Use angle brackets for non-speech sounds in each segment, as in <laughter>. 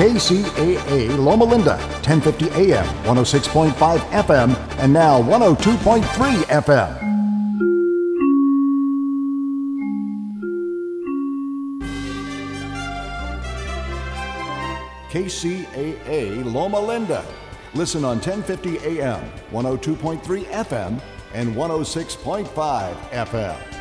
KCAA Loma Linda, 1050 AM, 106.5 FM, and now 102.3 FM. KCAA Loma Linda. Listen on 1050 AM, 102.3 FM, and 106.5 FM.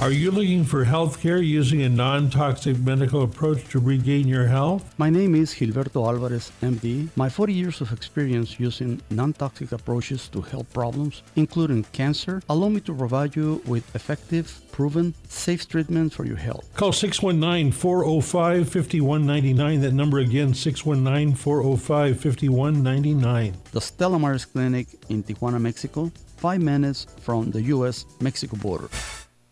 Are you looking for health care using a non toxic medical approach to regain your health? My name is Gilberto Alvarez, MD. My 40 years of experience using non toxic approaches to health problems, including cancer, allow me to provide you with effective, proven, safe treatment for your health. Call 619 405 5199. That number again, 619 405 5199. The Stella Maris Clinic in Tijuana, Mexico, five minutes from the U.S. Mexico border.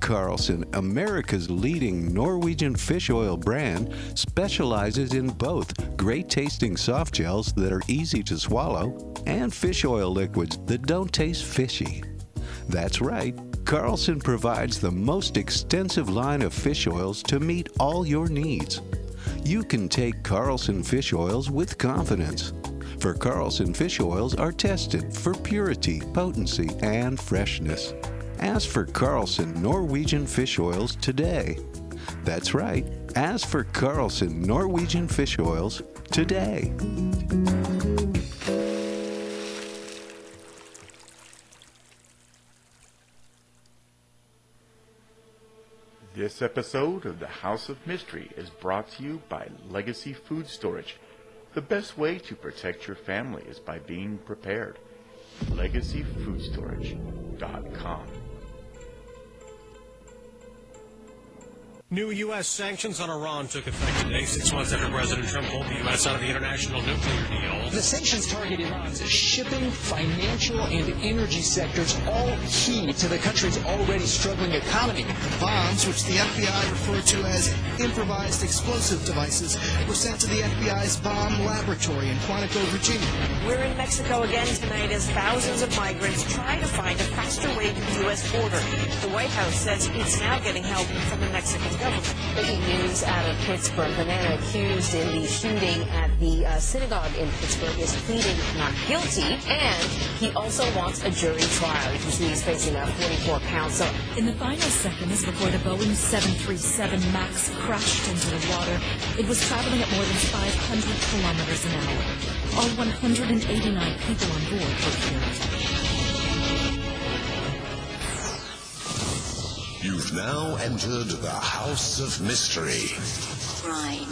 Carlson, America's leading Norwegian fish oil brand, specializes in both great tasting soft gels that are easy to swallow and fish oil liquids that don't taste fishy. That's right, Carlson provides the most extensive line of fish oils to meet all your needs. You can take Carlson fish oils with confidence. For Carlson fish oils are tested for purity, potency, and freshness. Ask for Carlson Norwegian fish oils today. That's right. Ask for Carlson Norwegian fish oils today. This episode of The House of Mystery is brought to you by Legacy Food Storage. The best way to protect your family is by being prepared. LegacyFoodStorage.com. New U.S. sanctions on Iran took effect today, six months after President Trump pulled the U.S. out of the international nuclear deal. The sanctions target Iran's shipping, financial, and energy sectors, all key to the country's already struggling economy. The bombs, which the FBI referred to as improvised explosive devices, were sent to the FBI's bomb laboratory in Quantico, Virginia. We're in Mexico again tonight as thousands of migrants try to find a faster way to the U.S. border. The White House says it's now getting help from the Mexican Breaking news out of Pittsburgh. The man accused in the shooting at the uh, synagogue in Pittsburgh is pleading not guilty, and he also wants a jury trial. You can see he's facing a 44 count. So In the final seconds before the Boeing 737 MAX crashed into the water, it was traveling at more than 500 kilometers an hour. All 189 people on board were killed. You've now entered the House of Mystery. Crime,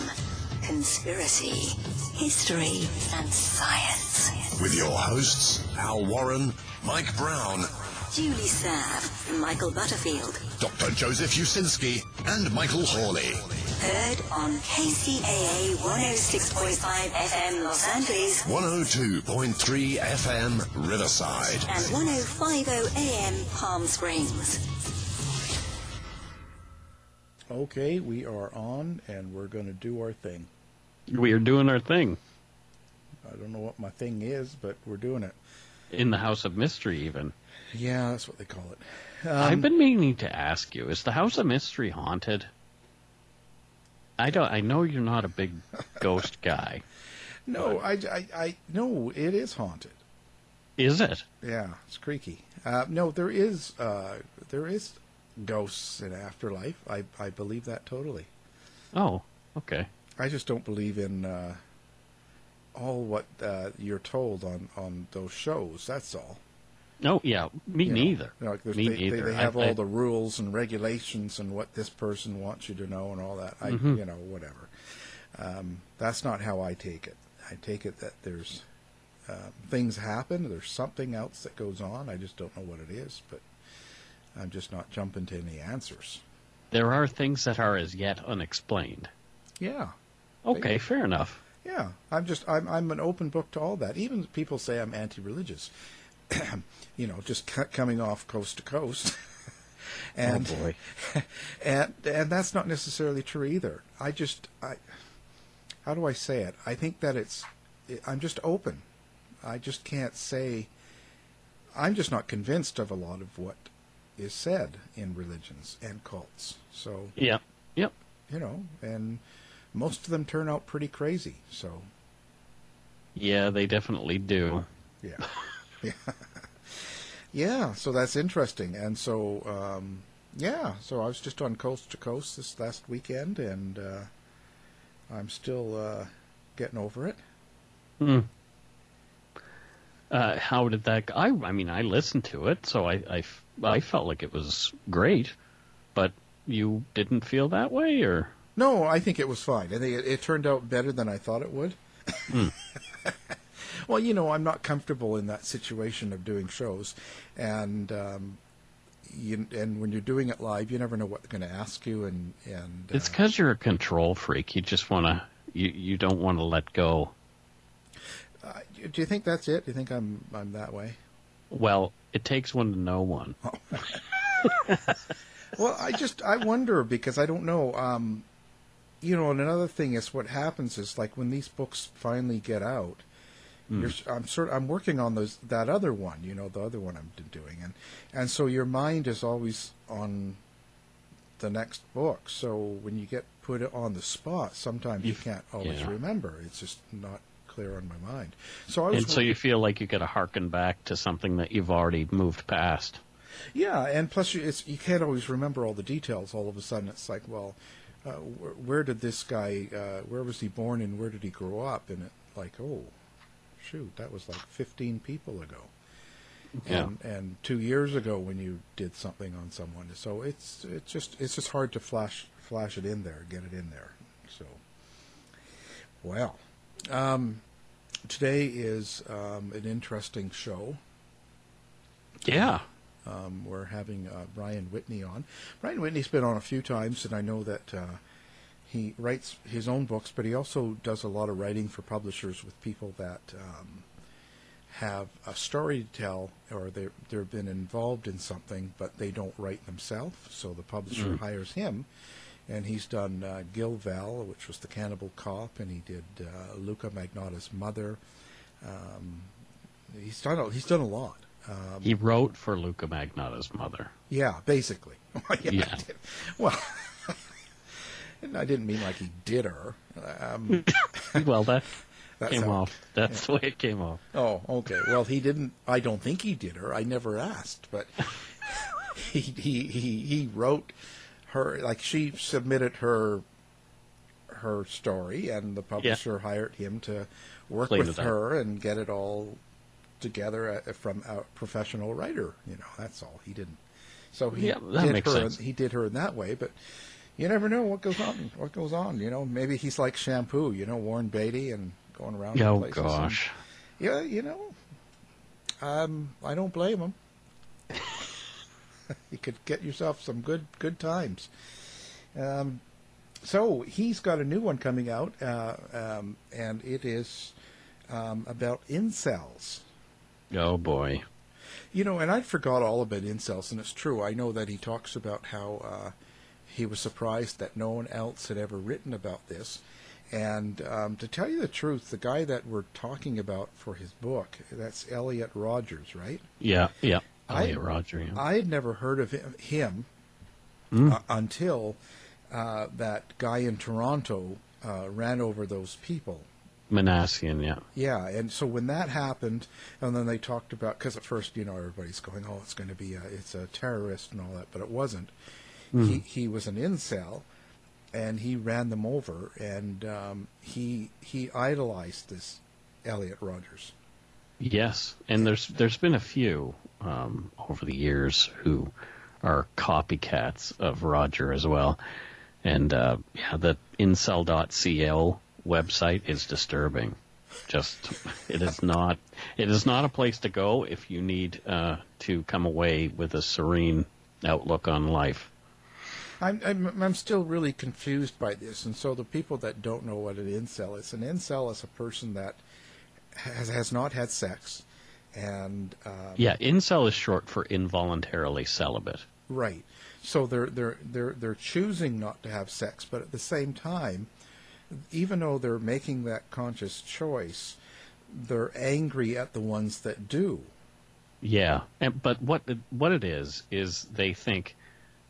conspiracy, history, and science. With your hosts, Al Warren, Mike Brown, Julie Sav, Michael Butterfield. Dr. Joseph Usinski, and Michael Hawley. Heard on KCAA 106.5 FM Los Angeles 102.3 FM Riverside. and 105.0 AM Palm Springs. Okay, we are on, and we're going to do our thing. We are doing our thing I don't know what my thing is, but we're doing it. in the House of Mystery, even. Yeah, that's what they call it. Um, I've been meaning to ask you: Is the House of Mystery haunted? I don't. I know you're not a big <laughs> ghost guy. No, I, I, I, no, it is haunted. Is it? Yeah, it's creaky. Uh, no, there is, uh, there is ghosts in afterlife. I, I believe that totally. Oh, okay. I just don't believe in uh, all what uh, you're told on, on those shows. That's all. No, yeah, me You neither. know, like me they, they- neither. They, have I- all I- the rules and regulations and what this person wants you to know and all that. I, Mhm. you know, whatever. Um, that's not how I take it. I take it that there's um, things happen. There's something else that goes on. I just don't know what it is, but I'm just not jumping to any answers. There are things that are as yet unexplained. Yeah. Okay, fair enough. Yeah, I'm just I'm I'm an open book to all that. Even people say I'm anti-religious. <clears throat> you know, just c- coming off coast to coast. <laughs> Oh, and Oh, boy. <laughs> and and that's not necessarily true either. I just I how do I say it? I think that it's I'm just open. I just can't say I'm just not convinced of a lot of what is said in religions and cults. So Yeah. Yep. you know, and most of them turn out pretty crazy. So Yeah, they definitely do. yeah, yeah, <laughs> yeah. So that's interesting. And so um, yeah, so I was just on coast to coast this last weekend, and uh, I'm still uh, getting over it. Hmm. Uh, how did that? Go? I I mean, I listened to it, so I, I f- I felt like it was great. But you didn't feel that way, or No, I think it was fine. I think it, it turned out better than I thought it would. Hmm. <laughs> well, you know, I'm not comfortable in that situation of doing shows, and um, you, and when you're doing it live, you never know what they're going to ask you, and and uh, it's because you're a control freak. You just want to. You you don't want to let go. uh, do you think that's it? Do you think I'm I'm that way? Well, it takes one to know one. <laughs> well, I just I wonder because I don't know. Um, you know, and another thing is what happens is like when these books finally get out. You're, I'm sort I'm working on those that other one, you know, the other one I'm doing, and and so your mind is always on the next book. So when you get put on the spot, sometimes you You can't always yeah. remember. It's just not clear on my mind. So I was And so you feel like you got to harken back to something that you've already moved past. Yeah, and plus you, it's, you can't always remember all the details. All of a sudden, it's like, well, uh, where, where did this guy? Uh, where was he born and where did he grow up? And it like, oh, shoot, that was like 15 people ago. Yeah. And, and two years ago when you did something on someone, so it's it's just it's just hard to flash flash it in there, get it in there. So, well, um, today is um, an interesting show. Yeah. Um, we're having uh, Brian Whitney on. Brian Whitney's been on a few times, and I know that uh, he writes his own books, but he also does a lot of writing for publishers with people that um, have a story to tell, or they they've been involved in something, but they don't write themselves. So the publisher Mm. hires him, and he's done uh, Gil Valle, which was the Cannibal Cop, and he did uh, Luka Magnotta's Mother. Um, he's done a, he's done a lot. Um, He wrote for Luka Magnotta's mother. yeah, basically. <laughs> yeah. Yeah. Well, and <laughs> I didn't mean like he did her. Um, <laughs> well, that That's came how- off. That's the way it came off. Oh, okay. Well, he didn't. I don't think he did her. I never asked, but he he he he wrote her like she submitted her her story, and the publisher hired him to work Clean with her and get it all together from a professional writer. You know, that's all. He didn't. So he Yeah, that did makes her. sense. He did her in that way, but. You never know what goes on. What goes on? You know, maybe he's like shampoo. You know, Warren Beatty and going around. Oh, places and- gosh. yeah, you know, um, I don't blame him. <laughs> you could get yourself some good good times. Um, so he's got a new one coming out, uh, um, and it is um, about incels. Oh boy. You know, and I forgot all about incels, and it's true. I know that he talks about how uh, he was surprised that no one else had ever written about this. And um, to tell you the truth, the guy that we're talking about for his book, that's Elliot Rogers, right? Yeah, yeah. I- Elliot Rodger. Yeah. I had never heard of him, him Hmm. uh, until uh, that guy in Toronto uh, ran over those people. Minassian, yeah. Yeah, and so when that happened, and then they talked about because at first, you know, everybody's going, "Oh, it's going to be a, it's a terrorist and all that," but it wasn't. He Mhm. he was an incel, and he ran them over, and um, he he idolized this Elliot Rogers. Yes, and there's there's been a few um, over the years who are copycats of Rodger as well, and uh, yeah, the incel.cl website is disturbing. Just it is not it is not a place to go if you need uh, to come away with a serene outlook on life. I'm, I'm I'm still really confused by this, and so the people that don't know what an incel is, an incel is a person that has has not had sex, and um, Yeah, incel is short for involuntarily celibate. right. So they're they're they're they're choosing not to have sex, but at the same time, even though they're making that conscious choice, they're angry at the ones that do. Yeah, and, but what what it is is they think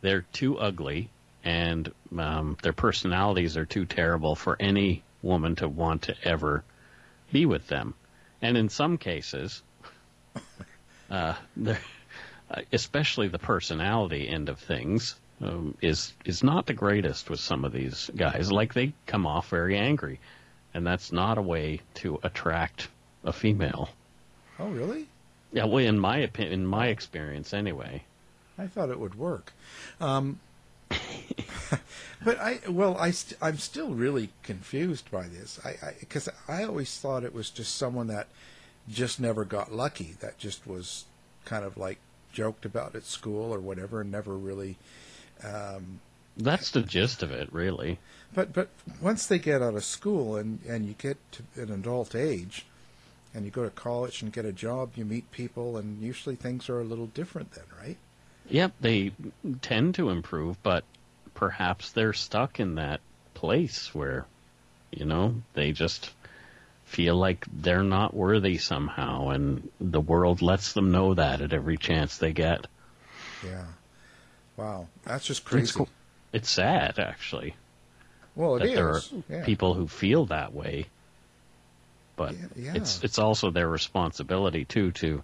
they're too ugly and um, their personalities are too terrible for any woman to want to ever be with them, and in some cases, <laughs> uh, uh, especially the personality end of things um, is is not the greatest with some of these guys. Like they come off very angry, and that's not a way to attract a female. Oh, really? Yeah, well, in my opinion, in my experience, anyway. I thought it would work. Um, <laughs> but I, well, I, st- I'm still really confused by this. I, because I, always thought it was just someone that just never got lucky. That just was kind of like joked about at school or whatever, and never really. Um, That's the gist of it, really. but but once they get out of school and and you get to an adult age, and you go to college and get a job, you meet people, and usually things are a little different then, right? Yep, they tend to improve, but perhaps they're stuck in that place where, you know, they just feel like they're not worthy somehow, and the world lets them know that at every chance they get. Yeah. Wow, that's just It's, crazy. it's sad, actually. Well, it that there are yeah. people who feel that way, but yeah. it's it's also their responsibility too to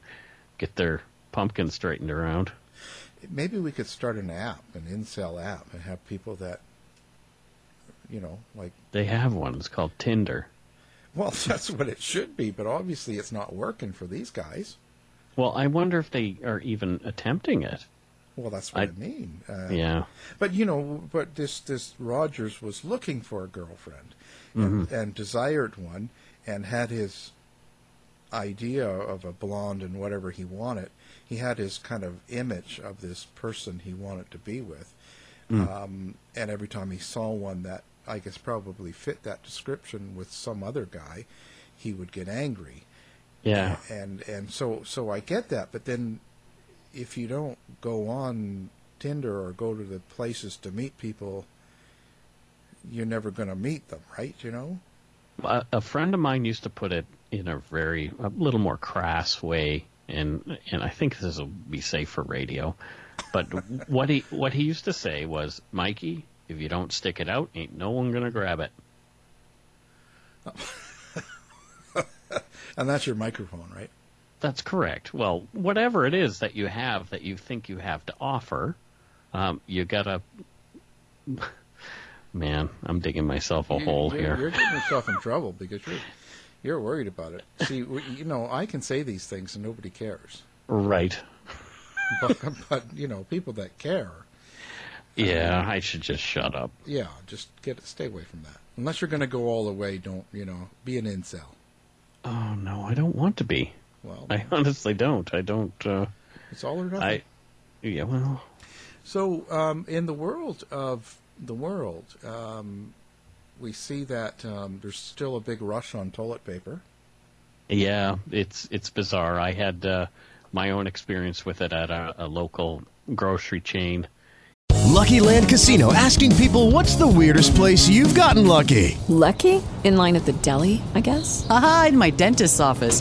get their pumpkin straightened around. Maybe we could start an app, an incel app, and have people that, you know, like. They have one. It's called Tinder. Well, <laughs> that's what it should be, but obviously it's not working for these guys. Well, I wonder if they are even attempting it. Well, that's what I, I- mean. Uh, Yeah. But you know, but this this Rogers was looking for a girlfriend, and, Mhm. and desired one, and had his idea of a blonde and whatever he wanted. He had his kind of image of this person he wanted to be with. Mm. Um, and every time he saw one that I guess probably fit that description with some other guy, he would get angry. Yeah. And and so so I get that, but then if you don't go on Tinder or go to the places to meet people, you're never going to meet them, right? You know? A, a friend of mine used to put it in a very a little more crass way, and and I think this will be safe for radio. But what he what he used to say was, Mikey, if you don't stick it out, ain't no one gonna grab it. <laughs> And that's your microphone, right? That's correct. Well, whatever it is that you have that you think you have to offer, um, you gotta. <laughs> Man, I'm digging myself a You- hole you're, here. You're getting yourself in trouble because you're you're worried about it. See, you know, I can say these things and nobody cares. Right. But, but you know, people that care, Yeah, I should just shut up. yeah, just get stay away from that. Unless you're going to go all the way, don't you know? Be an incel. Oh no, I don't want to be. Well, I honestly don't. I don't. Uh, it's all or nothing. I. Yeah. Well. So, um, in the world of the world, um, we see that um, there's still a big rush on toilet paper. Yeah, it's it's bizarre. I had uh, my own experience with it at a, a local grocery chain. Lucky Land Casino asking people what's the weirdest place you've gotten lucky? Lucky? In line at the deli, I guess? Aha, in my dentist's office.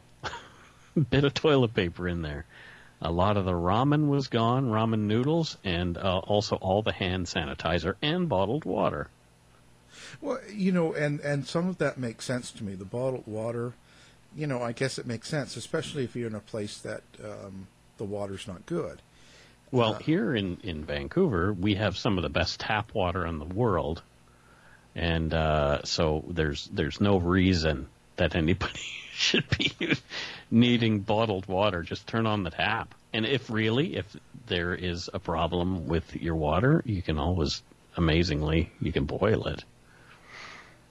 <laughs> bit of toilet paper in there. A lot of the ramen was gone, ramen noodles, and uh, also all the hand sanitizer and bottled water. Well, you know, and and some of that makes sense to me. The bottled water, you know, I guess it makes sense, especially if you're in a place that um, the water's not good. Well, here in, in Vancouver, we have some of the best tap water in the world, and uh, so there's there's no reason that anybody <laughs> should be needing bottled water. Just turn on the tap, and if really if there is a problem with your water, you can always amazingly you can boil it.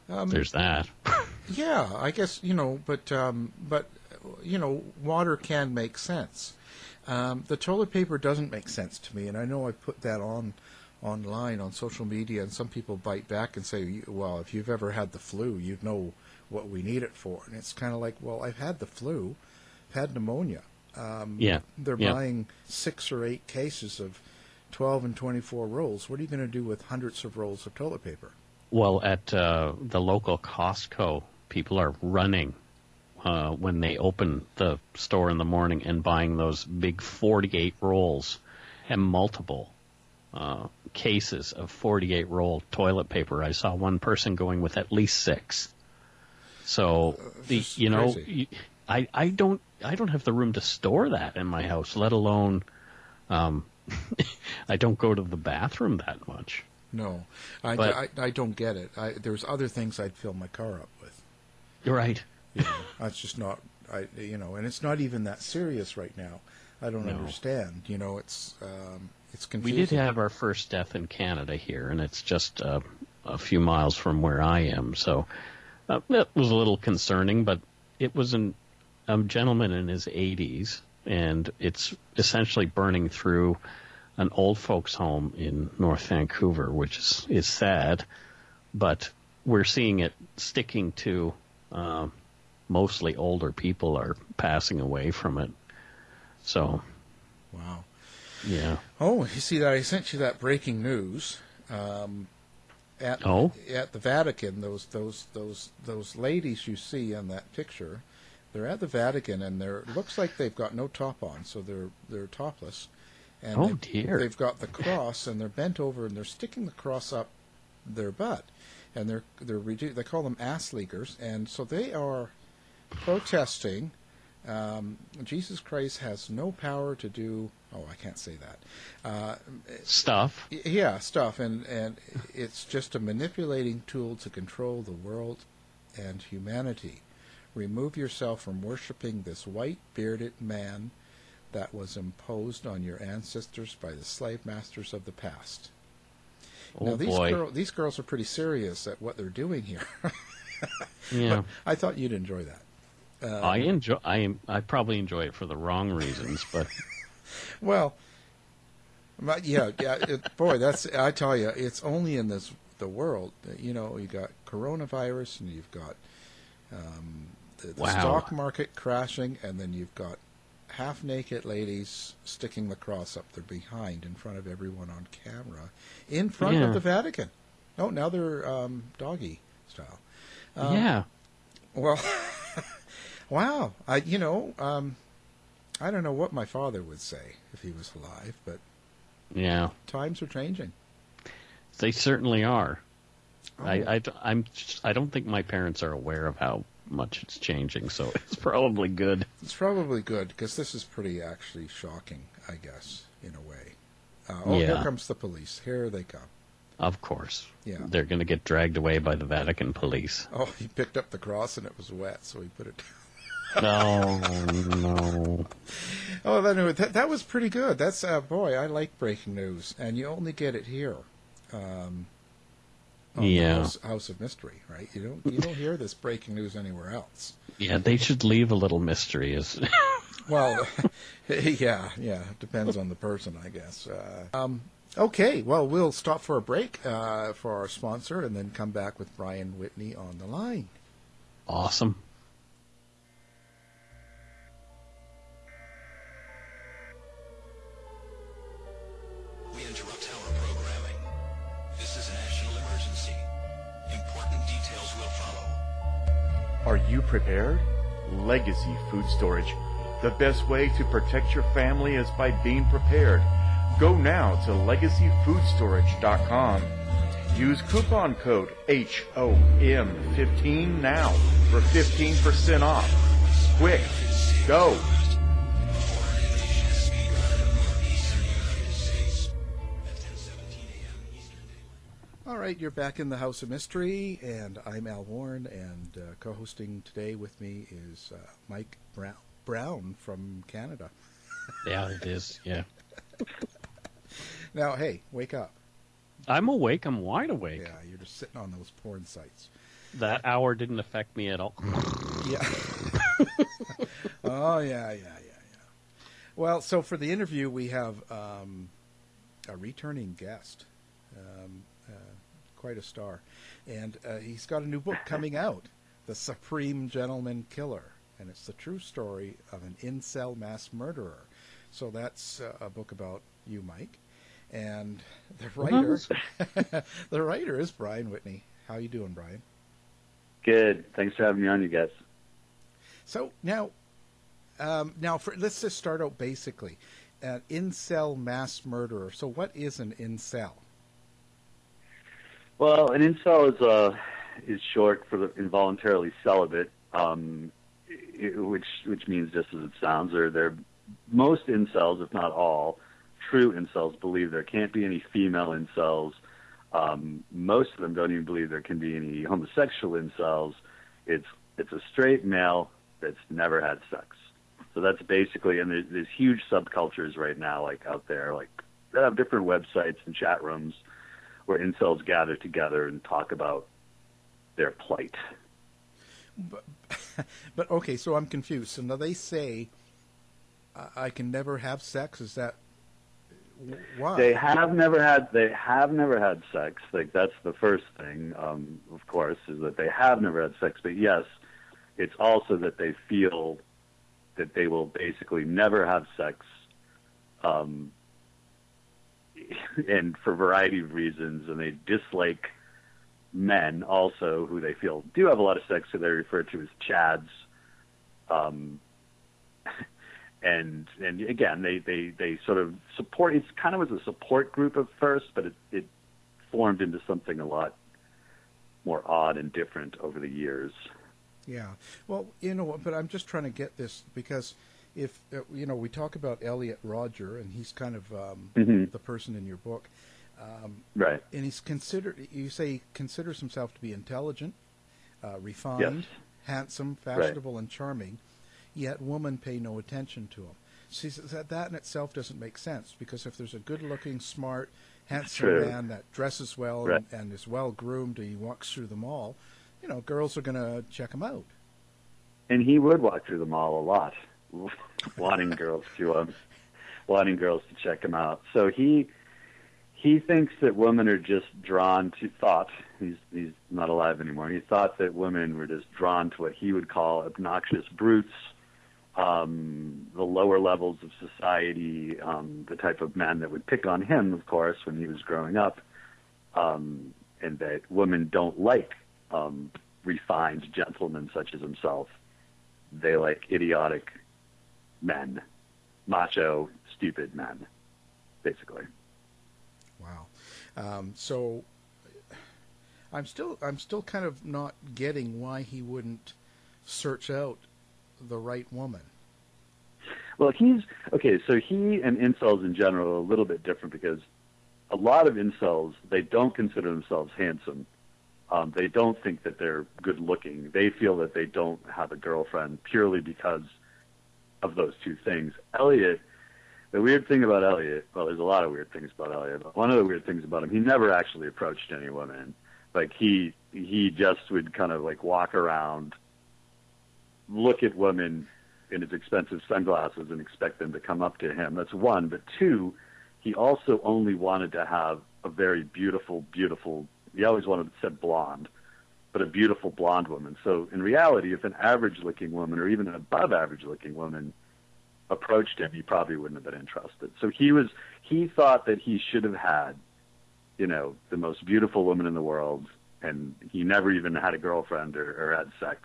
Um, There's that. <laughs> Yeah, I guess you know, but um, but you know, water can make sense. Um, the toilet paper doesn't make sense to me, and I know I put that on online on social media, and some people bite back and say, "Well, if you've ever had the flu, you'd know what we need it for." And it's kind of like, "Well, I've had the flu, had pneumonia. Um, Yeah, they're yeah. buying six or eight cases of twelve and twenty-four rolls. What are you going to do with hundreds of rolls of toilet paper?" Well, at uh, the local Costco, people are running uh, when they open the store in the morning and buying those big 48 rolls and multiple uh, cases of 48 roll toilet paper. I saw one person going with at least six. So, the, just you know, crazy. I, I don't I don't have the room to store that in my house, let alone um, <laughs> I don't go to the bathroom that much. No, I, But- I, I don't get it. I, there's other things I'd fill my car up with. You're right. Know, that's just not, I, you know, and it's not even that serious right now. I don't No. understand. You know, it's um, it's confusing. We did have our first death in Canada here, and it's just uh, a few miles from where I am. So uh, that was a little concerning, but it was an, a gentleman in his 80s, and it's essentially burning through an old folks' home in North Vancouver, which is, is sad, but we're seeing it sticking to uh, mostly older people are passing away from it. So, Wow. yeah. Oh, you see that I sent you that breaking news. Um, at Oh? at the Vatican, those those those those ladies you see in that picture, they're at the Vatican and they're it looks like they've got no top on, so they're they're topless. And Oh, they've, dear. They've got the cross and they're bent over and they're sticking the cross up their butt, and they're they're redu- they call them ass leakers, and so they are protesting Um, Jesus Christ has no power to do. Oh, I can't say that. Uh, Stuff. yeah, stuff, and and it's just a manipulating tool to control the world and humanity. Remove yourself from worshiping this white bearded man that was imposed on your ancestors by the slave masters of the past. Oh, now these boy. girl, these girls are pretty serious at what they're doing here. <laughs> Yeah. I thought you'd enjoy that. Uh, I enjoy. I am. I probably enjoy it for the wrong reasons, but <laughs> Well, but yeah, yeah. It, boy, that's I tell you, it's only in this the world. that, You know, you got coronavirus, and you've got um, the, the Wow. stock market crashing, and then you've got half naked ladies sticking the cross up their behind in front of everyone on camera, in front Yeah. of the Vatican. Oh, now they're um, doggy style. Um, yeah. Well, <laughs> wow. I you know um, I don't know what my father would say if he was alive, but Yeah. times are changing. They certainly are. Oh. I, I, I'm. I don't think my parents are aware of how much it's changing, so <laughs> it's probably good. It's probably good because this is pretty actually shocking, I guess, in a way. Uh, oh, here comes the police. Here they come. Of course. Yeah. They're going to get dragged away by the Vatican police. Oh, he picked up the cross and it was wet, so he put it down. <laughs> No, no. Oh, that, that that was pretty good. That's uh, boy, I like breaking news, and you only get it here. Um, Yeah. House, House of Mystery, right? You don't you don't hear this breaking news anywhere else. Yeah, they should leave a little mystery. Is <laughs> Well, <laughs> yeah, yeah. Depends on the person, I guess. Uh, um, okay, well, we'll stop for a break uh, for our sponsor, and then come back with Brian Whitney on the line. awesome. Legacy Food Storage. The best way to protect your family is by being prepared. Go now to legacyfoodstorage.com. Use coupon code HOM15 now for 15% off. Quick, go! Right, you're back in the House of Mystery, and I'm Al Warren, and uh, co-hosting today with me is uh, Mike Brown, Brown from Canada. <laughs> Yeah, it is. Yeah. <laughs> Now, hey, wake up! I'm awake. I'm wide awake. Yeah, you're just sitting on those porn sites. That hour didn't affect me at all. Yeah. <laughs> oh yeah, yeah, yeah, yeah. Well, so for the interview, we have um, a returning guest, um, quite a star, and uh, he's got a new book coming out, "The Supreme Gentleman Killer," and it's the true story of an incel mass murderer. So that's uh, a book about you, Mike, and the writer, <laughs> <laughs> the writer is Brian Whitney. How you doing, Brian? Good. Thanks for having me on, you guys. So now, um, now for, let's just start out basically. An incel mass murderer. So what is an incel? Well, an incel is uh, is short for the involuntarily celibate, um, i- which which means just as it sounds. Or they're most incels, if not all, true incels believe there can't be any female incels. Um, most of them don't even believe there can be any homosexual incels. It's it's a straight male that's never had sex. So that's basically, and there's, there's huge subcultures right now, like out there, like that have different websites and chat rooms where incels gather together and talk about their plight. But, <laughs> but okay, so I'm confused. So now they say I, I can never have sex. Is that why? They have never had they have never had sex. Like that's the first thing, um, of course, is that they have never had sex. But yes, it's also that they feel that they will basically never have sex, um, <laughs> and for a variety of reasons, and they dislike men also who they feel do have a lot of sex, who they refer to as chads. Um, <laughs> and and again, they, they, they sort of support. It's kind of as a support group at first, but it, it formed into something a lot more odd and different over the years. Yeah. Well, you know, what? but I'm just trying to get this because if uh, you know, we talk about Elliot Rodger, and he's kind of um, Mhm. the person in your book, um, Right. And he's considered. You say he considers himself to be intelligent, uh, refined, Yes. handsome, Right. fashionable, and charming. Yet women pay no attention to him. See, that that in itself doesn't make sense because if there's a good-looking, smart, handsome True. man that dresses well Right. and, and is well groomed, and he walks through the mall, you know, girls are going to check him out. and he would walk through the mall a lot, wanting girls to um, wanting girls to check him out. So he he thinks that women are just drawn to thought. He's he's not alive anymore. He thought that women were just drawn to what he would call obnoxious brutes, um, the lower levels of society, um, the type of men that would pick on him, of course, when he was growing up, um, and that women don't like um, refined gentlemen such as himself they like idiotic men, macho, stupid men, basically. Wow. Um, so I'm still I'm still kind of not getting why he wouldn't search out the right woman. Well, he's okay. So he and incels in general are a little bit different because a lot of incels they don't consider themselves handsome. Um, they don't think that they're good looking. They feel that they don't have a girlfriend purely because of those two things. Elliot, the weird thing about Elliot, well, there's a lot of weird things about Elliot. But one of the weird things about him, he never actually approached any women. Like he he just would kind of like walk around, look at women in his expensive sunglasses and expect them to come up to him. That's one. But two, he also only wanted to have a very beautiful, beautiful. He always wanted to said blonde, but a beautiful blonde woman. So in reality, if an average-looking woman or even an above-average-looking woman approached him, he probably wouldn't have been interested. So he was. He thought that he should have had, you know, the most beautiful woman in the world, and he never even had a girlfriend or, or had sex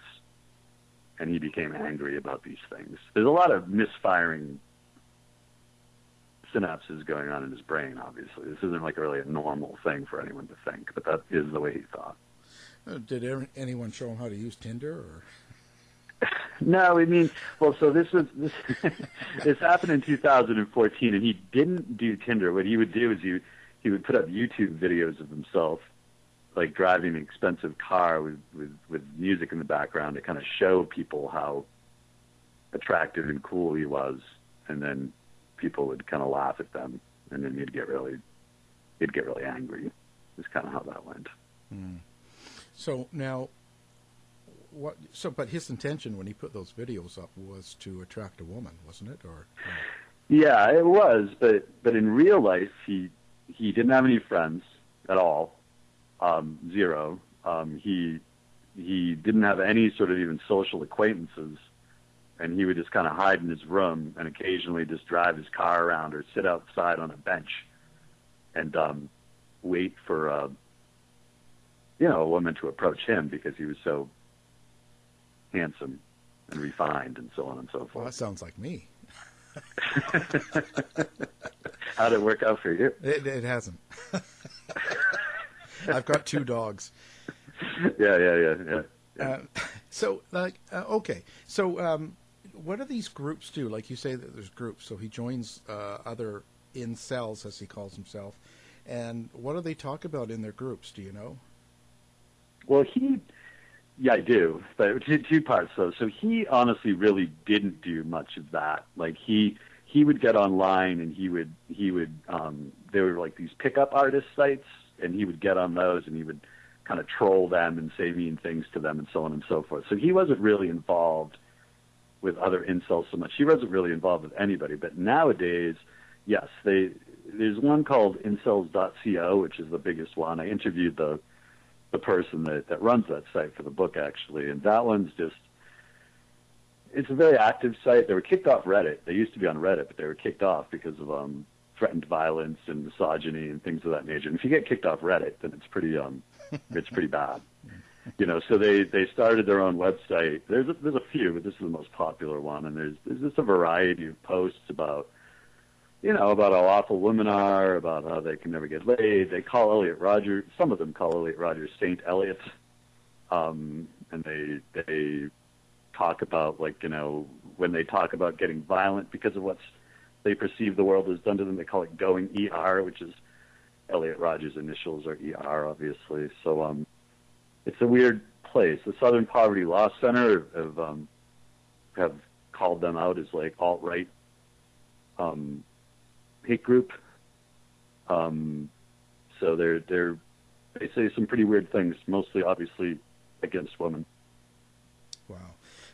and he became angry about these things. There's a lot of misfiring synapses going on in his brain, obviously. This isn't like really a normal thing for anyone to think, but that is the way he thought. Uh, Did anyone show him how to use Tinder? Or <laughs> No, I mean, well, so this was this <laughs> this happened in 2014, and he didn't do Tinder. What he would do is he he would put up YouTube videos of himself, like driving an expensive car with with with music in the background to kind of show people how attractive and cool he was, and then people would kind of laugh at them, and then he'd get really he'd get really angry. Is kind of how that went. Hmm. So now, what? So, but his intention when he put those videos up was to attract a woman, wasn't it? Or Yeah, it was, but but in real life, he he didn't have any friends at all, um, zero. Um, he he didn't have any sort of even social acquaintances, and he would just kind of hide in his room and occasionally just drive his car around or sit outside on a bench, and um, wait for uh, you know a woman to approach him because he was so handsome and refined and so on and so forth. well, that sounds like me. <laughs> How did it work out for you? It, it hasn't. <laughs> I've got two dogs. Yeah, yeah, yeah, yeah. Uh, so, like, uh, okay. So, um, what do these groups do? Like you say that there's groups. So he joins uh, other incels, as he calls himself. And what do they talk about in their groups? Do you know? Well, he, yeah, I do, but <laughs> two, two parts though. So he honestly really didn't do much of that. Like he he would get online and he would he would um, there were like these pickup artist sites, and he would get on those and he would kind of troll them and say mean things to them and so on and so forth. So he wasn't really involved with other incels so much. He wasn't really involved with anybody. But nowadays, yes, they there's one called incels.co, which is the biggest one. I interviewed the the person that, that runs that site for the book actually, and that one's just it's a very active site. They were kicked off Reddit. They used to be on Reddit, but they were kicked off because of um, threatened violence and misogyny and things of that nature. And if you get kicked off Reddit, then it's pretty um, <laughs> it's pretty bad. You know, so they they started their own website. There's a, there's a few, but this is the most popular one. And there's there's just a variety of posts about you know about how awful women are, about how they can never get laid. They call Elliot Rogers. Some of them call Elliot Rogers Saint Elliot. Um, and they they talk about like you know when they talk about getting violent because of what they perceive the world has done to them. They call it going ER, which is Elliot Rogers' initials are ER, obviously. So um, it's a weird place. The Southern Poverty Law Center have um, have called them out as like alt right um, hate group. Um, so they're they're they say some pretty weird things, mostly obviously against women. Wow.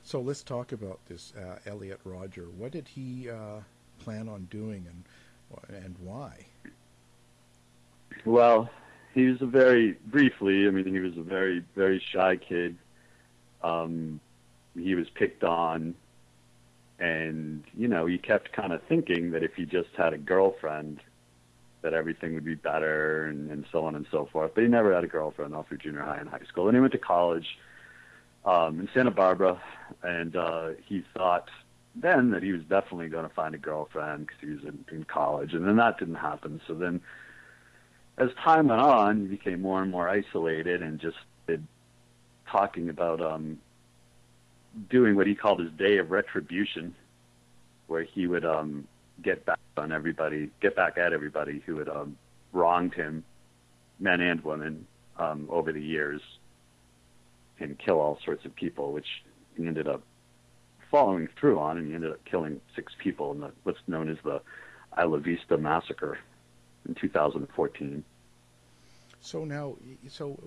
So let's talk about this uh, Elliot Rodger. What did he uh, plan on doing, and and why? Well, he was a very briefly. I mean, he was a very very shy kid. Um, he was picked on, and you know, he kept kind of thinking that if he just had a girlfriend, that everything would be better, and, and so on and so forth. But he never had a girlfriend all through junior high and high school. And he went to college um, in Santa Barbara, and uh, he thought then that he was definitely going to find a girlfriend because he was in, in college, and then that didn't happen. So then, as time went on, he became more and more isolated, and just did talking about um, doing what he called his day of retribution, where he would um, get back on everybody, get back at everybody who had um, wronged him, men and women, um, over the years, and kill all sorts of people, which he ended up following through on, and he ended up killing six people in the, what's known as the Isla Vista massacre in 2014. So now, so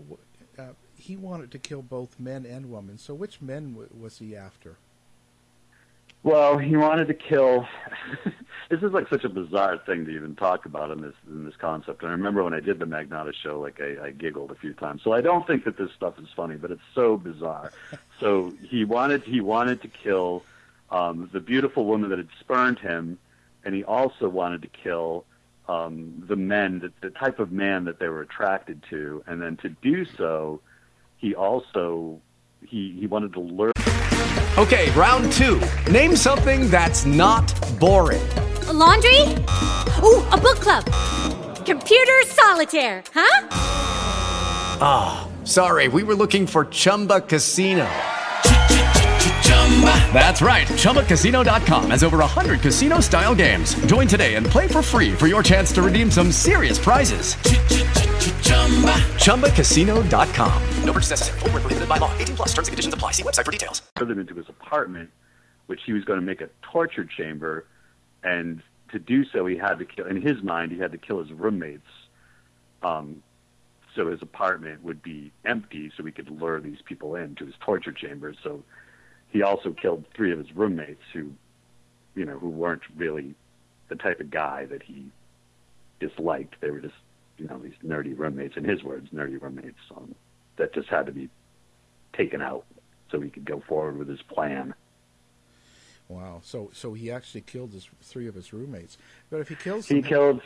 uh, he wanted to kill both men and women. So which men w- was he after? Well, he wanted to kill. <laughs> this is like such a bizarre thing to even talk about in this in this concept. And I remember when I did the Magnotta show, like I, I giggled a few times. So I don't think that this stuff is funny, but it's so bizarre. <laughs> so he wanted he wanted to kill um, the beautiful woman that had spurned him, and he also wanted to kill um, the men, that the type of man that they were attracted to, and then to do so, he also he he wanted to learn. Okay, round two. Name something that's not boring. A laundry? Ooh, a book club. Computer solitaire, huh? Ah, sorry, we were looking for Chumba Casino. That's right. ChumbaCasino.com has over 100 casino style games. Join today and play for free for your chance to redeem some serious prizes. ChumbaCasino.com. No purchase necessary. Full prohibited by law. 18 plus terms and conditions apply. See website for details. Put them into his apartment, which he was going to make a torture chamber, and to do so, he had to kill. In his mind, he had to kill his roommates. Um, so his apartment would be empty, so he could lure these people into his torture chamber. So he also killed three of his roommates who, you know, who weren't really the type of guy that he disliked. They were just, you know, these nerdy roommates, in his words, nerdy roommates um, that just had to be taken out so he could go forward with his plan. Wow. So so he actually killed his three of his roommates. But if he kills He them, killed.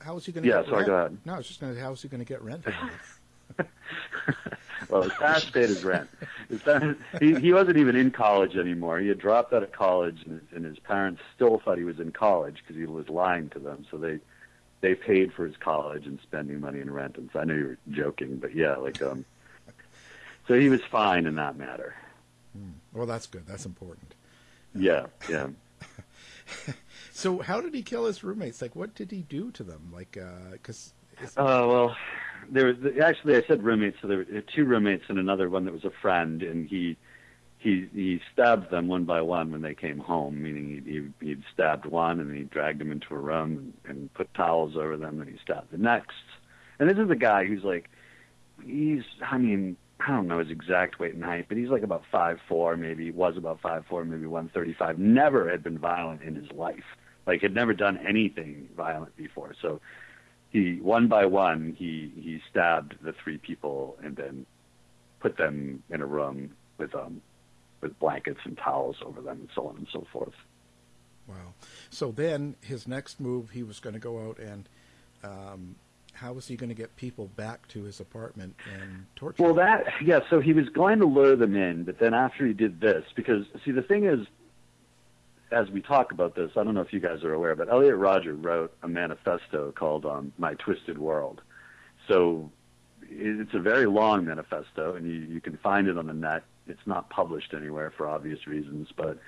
how is he going to Yeah, get sorry, rent? go ahead. No, I was just going to how is he going to get rent? <laughs> <laughs> well, his parents paid his rent. His he, he wasn't even in college anymore. He had dropped out of college, and, and his parents still thought he was in college because he was lying to them. So they they paid for his college and spending money in rent. And so I know you were joking, but yeah, like um. So he was fine in that matter. well, that's good. That's important. Yeah, yeah. <laughs> So how did he kill his roommates? Like, what did he do to them? Like, because Uh, well, there was actually I said roommates, so there were two roommates and another one that was a friend, and he he he stabbed them one by one when they came home. Meaning he, he he'd stabbed one and he dragged him into a room and, and put towels over them, and he stabbed the next. And this is a guy who's like, he's I mean I don't know his exact weight and height, but he's like about five four, maybe he was about five four, maybe one thirty five. Never had been violent in his life, like had never done anything violent before. So he one by one he he stabbed the three people and then put them in a room with um with blankets and towels over them and so on and so forth. wow. So then his next move, he was going to go out and um, how was he going to get people back to his apartment and torture? Well, them? that yeah. So he was going to lure them in, but then after he did this, because see, the thing is, as we talk about this, I don't know if you guys are aware, but Elliot Rodger wrote a manifesto called um, "My Twisted World." So it's a very long manifesto, and you, you can find it on the net. it's not published anywhere for obvious reasons. But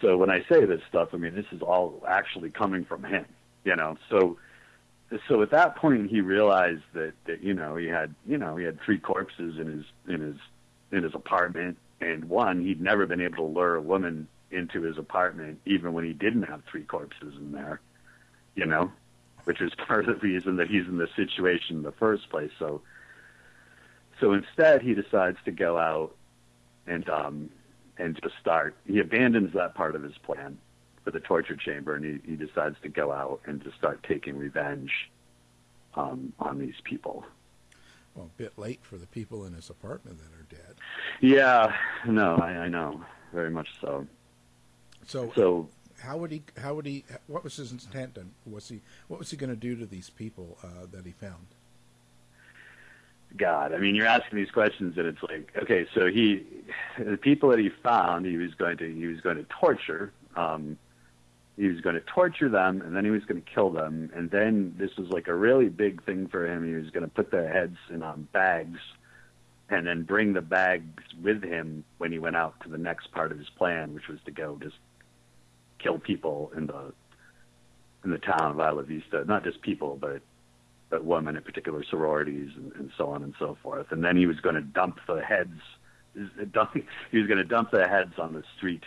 so when I say this stuff, I mean this is all actually coming from him, you know. So so at that point he realized that that you know he had you know he had three corpses in his in his in his apartment, and one he'd never been able to lure a woman into his apartment even when he didn't have three corpses in there, you know, which is <laughs> part of the reason that he's in this situation in the first place. So so instead he decides to go out and um and just start he abandons that part of his plan for the torture chamber and he, he decides to go out and just start taking revenge um, on these people. Well, a bit late for the people in his apartment that are dead. Yeah, no, I, I know very much so. So, So how would he? How would he? What was his intent? And was he? What was he going to do to these people uh, that he found? God, I mean, you're asking these questions, and it's like, okay, so he, the people that he found, he was going to, he was going to torture. Um, he was going to torture them, and then he was going to kill them, and then this was like a really big thing for him. He was going to put their heads in um, bags, and then bring the bags with him when he went out to the next part of his plan, which was to go just kill people in the in the town of Isla Vista. Not just people, but but women in particular sororities and, and so on and so forth. And then he was going to dump the heads. <laughs> Dump, he was going to dump the heads on the street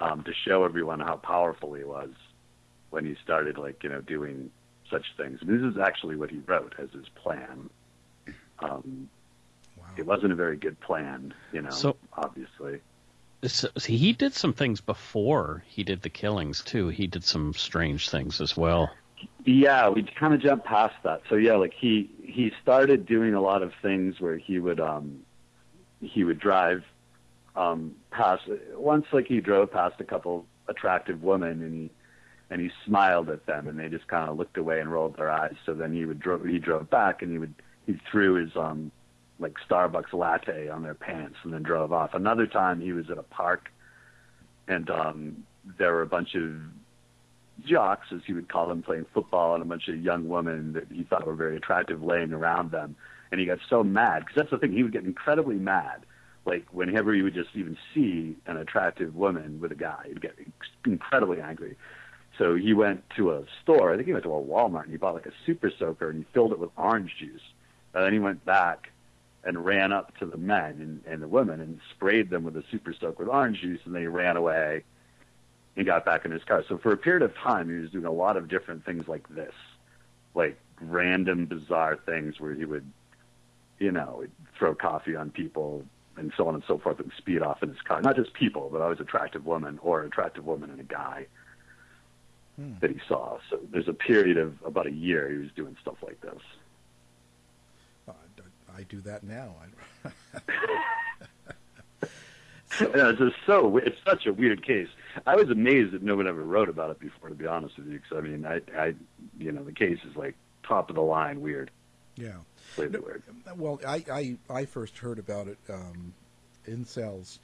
um, to show everyone how powerful he was when he started, like you know, doing such things. And this is actually what he wrote as his plan. Um, It wasn't a very good plan, you know. So- obviously. So, he did some things before he did the killings too. He did some strange things as well. Yeah, we kind of jumped past that. So yeah, like he he started doing a lot of things where he would um he would drive um past once like he drove past a couple attractive women and he and he smiled at them and they just kind of looked away and rolled their eyes. So then he would drove he drove back and he would he threw his um like Starbucks latte on their pants and then drove off. Another time he was at a park and um there were a bunch of jocks, as he would call them, playing football, and a bunch of young women that he thought were very attractive laying around them. And he got so mad because that's the thing; he would get incredibly mad, like whenever he would just even see an attractive woman with a guy, he'd get incredibly angry. So he went to a store. I think he went to a Walmart and he bought like a super soaker and he filled it with orange juice. And then he went back and ran up to the men and, and the women and sprayed them with a super soaker with orange juice, and they ran away and got back in his car. So for a period of time, he was doing a lot of different things like this, like random, bizarre things where he would, you know, throw coffee on people and so on and so forth and speed off in his car. Not just people, but always attractive women or attractive woman and a guy Hmm. that he saw. So there's a period of about a year he was doing stuff like this. I do that now. I, <laughs> Yeah, it's just so it's such a weird case. I was amazed that no one ever wrote about it before, to be honest with you. Because I mean, I, I, you know, the case is like top of the line weird. yeah. Completely weird. Well, I, I, I first heard about it um, incels.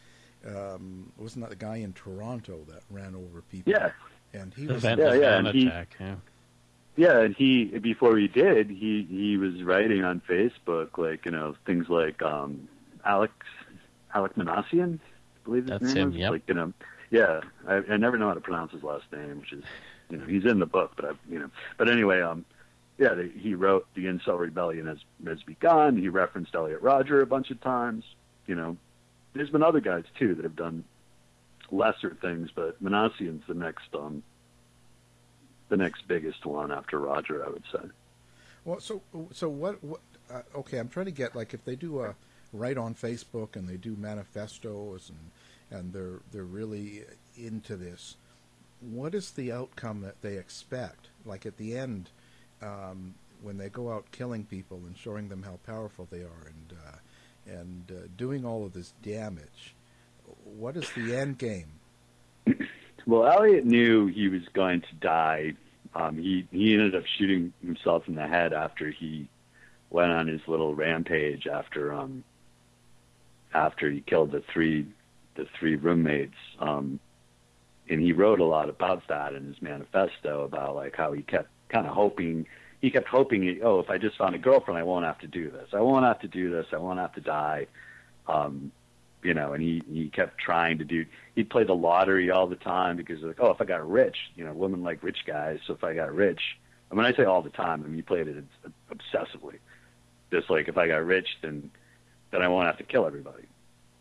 Um, wasn't that the guy in Toronto that ran over people? Yeah. And he was Yeah, the yeah, van and he- attack. Yeah. Yeah, and he before he did, he he was writing on Facebook like you know things like um Alex Alek Minassian, I believe his That's name him, yep. Like you know, yeah, I, I never know how to pronounce his last name, which is you know he's in the book, but I you know, but anyway, um, yeah, he wrote the Incel Rebellion has has begun. He referenced Elliot Rodger a bunch of times. You know, there's been other guys too that have done lesser things, but Minassian's the next um the next biggest one after Rodger, I would say. Well, so so what? what uh, okay, I'm trying to get like if they do a write on Facebook and they do manifestos and and they're they're really into this. What is the outcome that they expect? Like at the end, um, when they go out killing people and showing them how powerful they are and uh, and uh, doing all of this damage, what is the end game? Well, Elliot knew he was going to die. Um, he he ended up shooting himself in the head after he went on his little rampage after um after he killed the three the three roommates. Um, and he wrote a lot about that in his manifesto about like how he kept kind of hoping he kept hoping oh if I just found a girlfriend I won't have to do this. I won't have to do this. I won't have to die. Um, you know, and he he kept trying to do. He'd play the lottery all the time because like, oh, if I got rich, you know, women like rich guys. So if I got rich, and when I say all the time, I mean he played it obsessively. Just like if I got rich, then then I won't have to kill everybody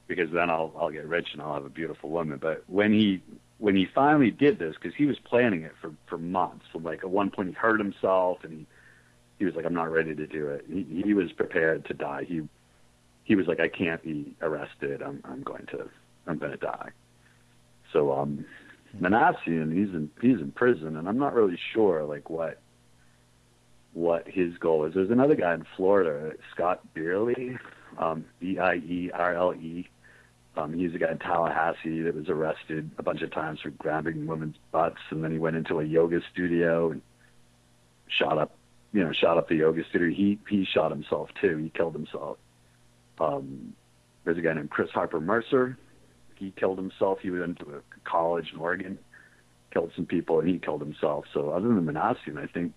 because then I'll I'll get rich and I'll have a beautiful woman. But when he when he finally did this, because he was planning it for for months. Like at one point he hurt himself and he he was like, I'm not ready to do it. He he was prepared to die. He he was like, I can't be arrested. I'm I'm going to I'm going to die. So um, Minassian, he's in he's in prison, and I'm not really sure like what what his goal is. There's another guy in Florida, Scott Beierle, um, B I E R L E. Um, he's a guy in Tallahassee that was arrested a bunch of times for grabbing women's butts, and then he went into a yoga studio and shot up, you know, shot up the yoga studio. He he shot himself too. He killed himself. Um, there's a guy named Chris Harper Mercer. He killed himself. He went to a college in Oregon, killed some people, and he killed himself. So other than Minassian, I think.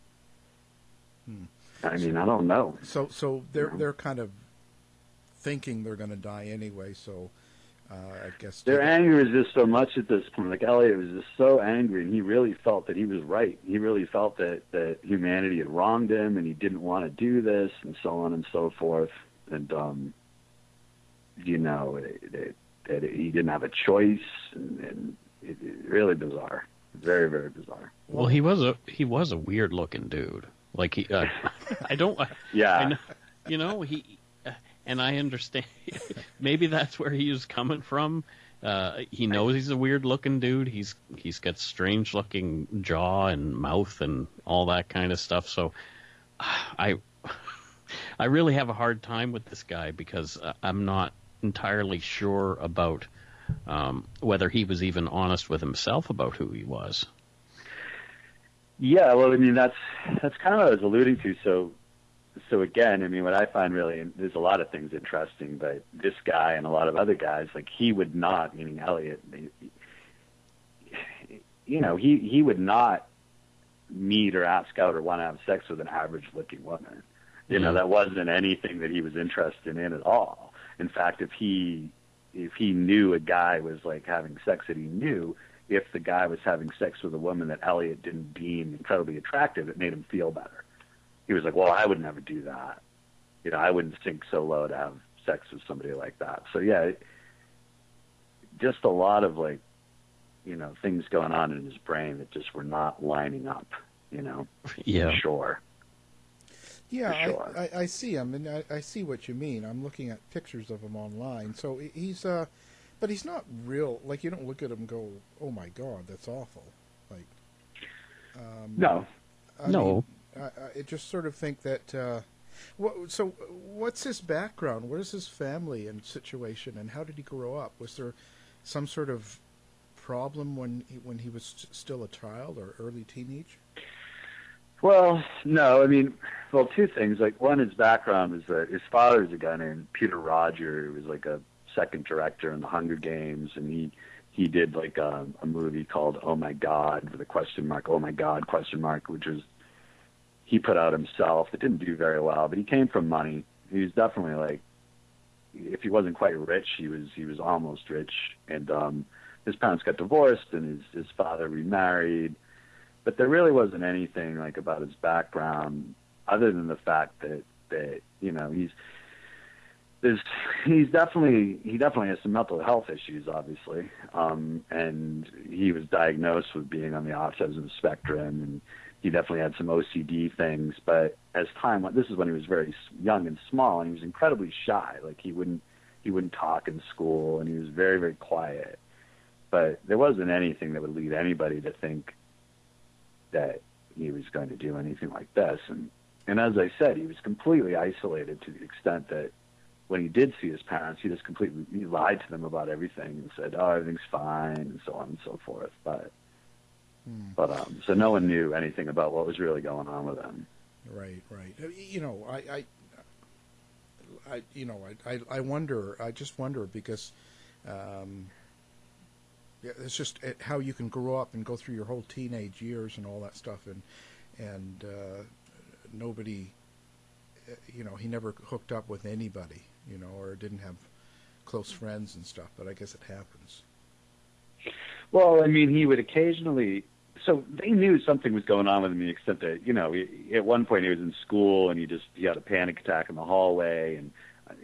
Hmm. I mean, I don't know. So so they're they're kind of thinking they're going to die anyway. So uh, I guess Their anger is just so much at this point. Like Elliot was just so angry, and he really felt that he was right. He really felt that that humanity had wronged him, and he didn't want to do this, and so on and so forth. And um, you know, that, that he didn't have a choice, and, and it, it really bizarre, very very bizarre. Well, he was a he was a weird looking dude. Like he, uh, <laughs> I don't. Yeah. I know, you know he, uh, and I understand. <laughs> maybe that's where he was coming from. Uh, he knows he's a weird looking dude. He's he's got strange looking jaw and mouth and all that kind of stuff. So, <sighs> I <sighs> I really have a hard time with this guy because uh, I'm not entirely sure about um, whether he was even honest with himself about who he was. Yeah, well, I mean that's that's kind of what I was alluding to. So, so again, I mean, what I find really there's a lot of things interesting, but this guy and a lot of other guys, like he would not, meaning Elliot, you know, he he would not meet or ask out or want to have sex with an average-looking woman. You know, Mhm. that wasn't anything that he was interested in at all. In fact, if he if he knew a guy was like having sex that he knew, if the guy was having sex with a woman that Elliot didn't deem incredibly attractive, it made him feel better. He was like, "Well, I would never do that. You know, I wouldn't sink so low to have sex with somebody like that." So yeah, it, just a lot of like, you know, things going on in his brain that just were not lining up. You know, Yeah. sure. Yeah, sure. I, I, I see him, and I, I see what you mean. I'm looking at pictures of him online. So he's, uh, but he's not real. Like you don't look at him and go, "Oh my God, that's awful." Like, um, No. I No. mean, I, I just sort of think that. Uh, what, so, what's his background? What is his family and situation, and how did he grow up? Was there some sort of problem when he, when he was st- still a child or early teenage? Well, no, I mean, well, two things. Like one, his background is that his father is a guy named Peter Rodger, who was like a second director in the Hunger Games, and he he did like a, a movie called Oh My God with a question mark, Oh My God question mark, which was he put out himself. It didn't do very well, but he came from money. He was definitely like, if he wasn't quite rich, he was he was almost rich, and um, his parents got divorced, and his his father remarried but there really wasn't anything like about his background other than the fact that that you know he's there's he's definitely he definitely has some mental health issues obviously. Um and he was diagnosed with being on the autism spectrum and he definitely had some OCD things. But as time went this is when he was very young and small and he was incredibly shy. Like he wouldn't he wouldn't talk in school and he was very very quiet. But there wasn't anything that would lead anybody to think that he was going to do anything like this. And and as I said, he was completely isolated to the extent that when he did see his parents, he just completely he lied to them about everything and said, "Oh, everything's fine," and so on and so forth. But but um, so no one knew anything about what was really going on with him. Right, right. Uh, You know, I, I, I you know, I, I, I wonder. I just wonder because, um, yeah, it's just uh, how you can grow up and go through your whole teenage years and all that stuff, and and uh, nobody, uh, you know, he never hooked up with anybody, you know, or didn't have close friends and stuff, but I guess it happens. Well, I mean, he would occasionally. So they knew something was going on with him, the extent that you know, at one point he was in school and he just he had a panic attack in the hallway, and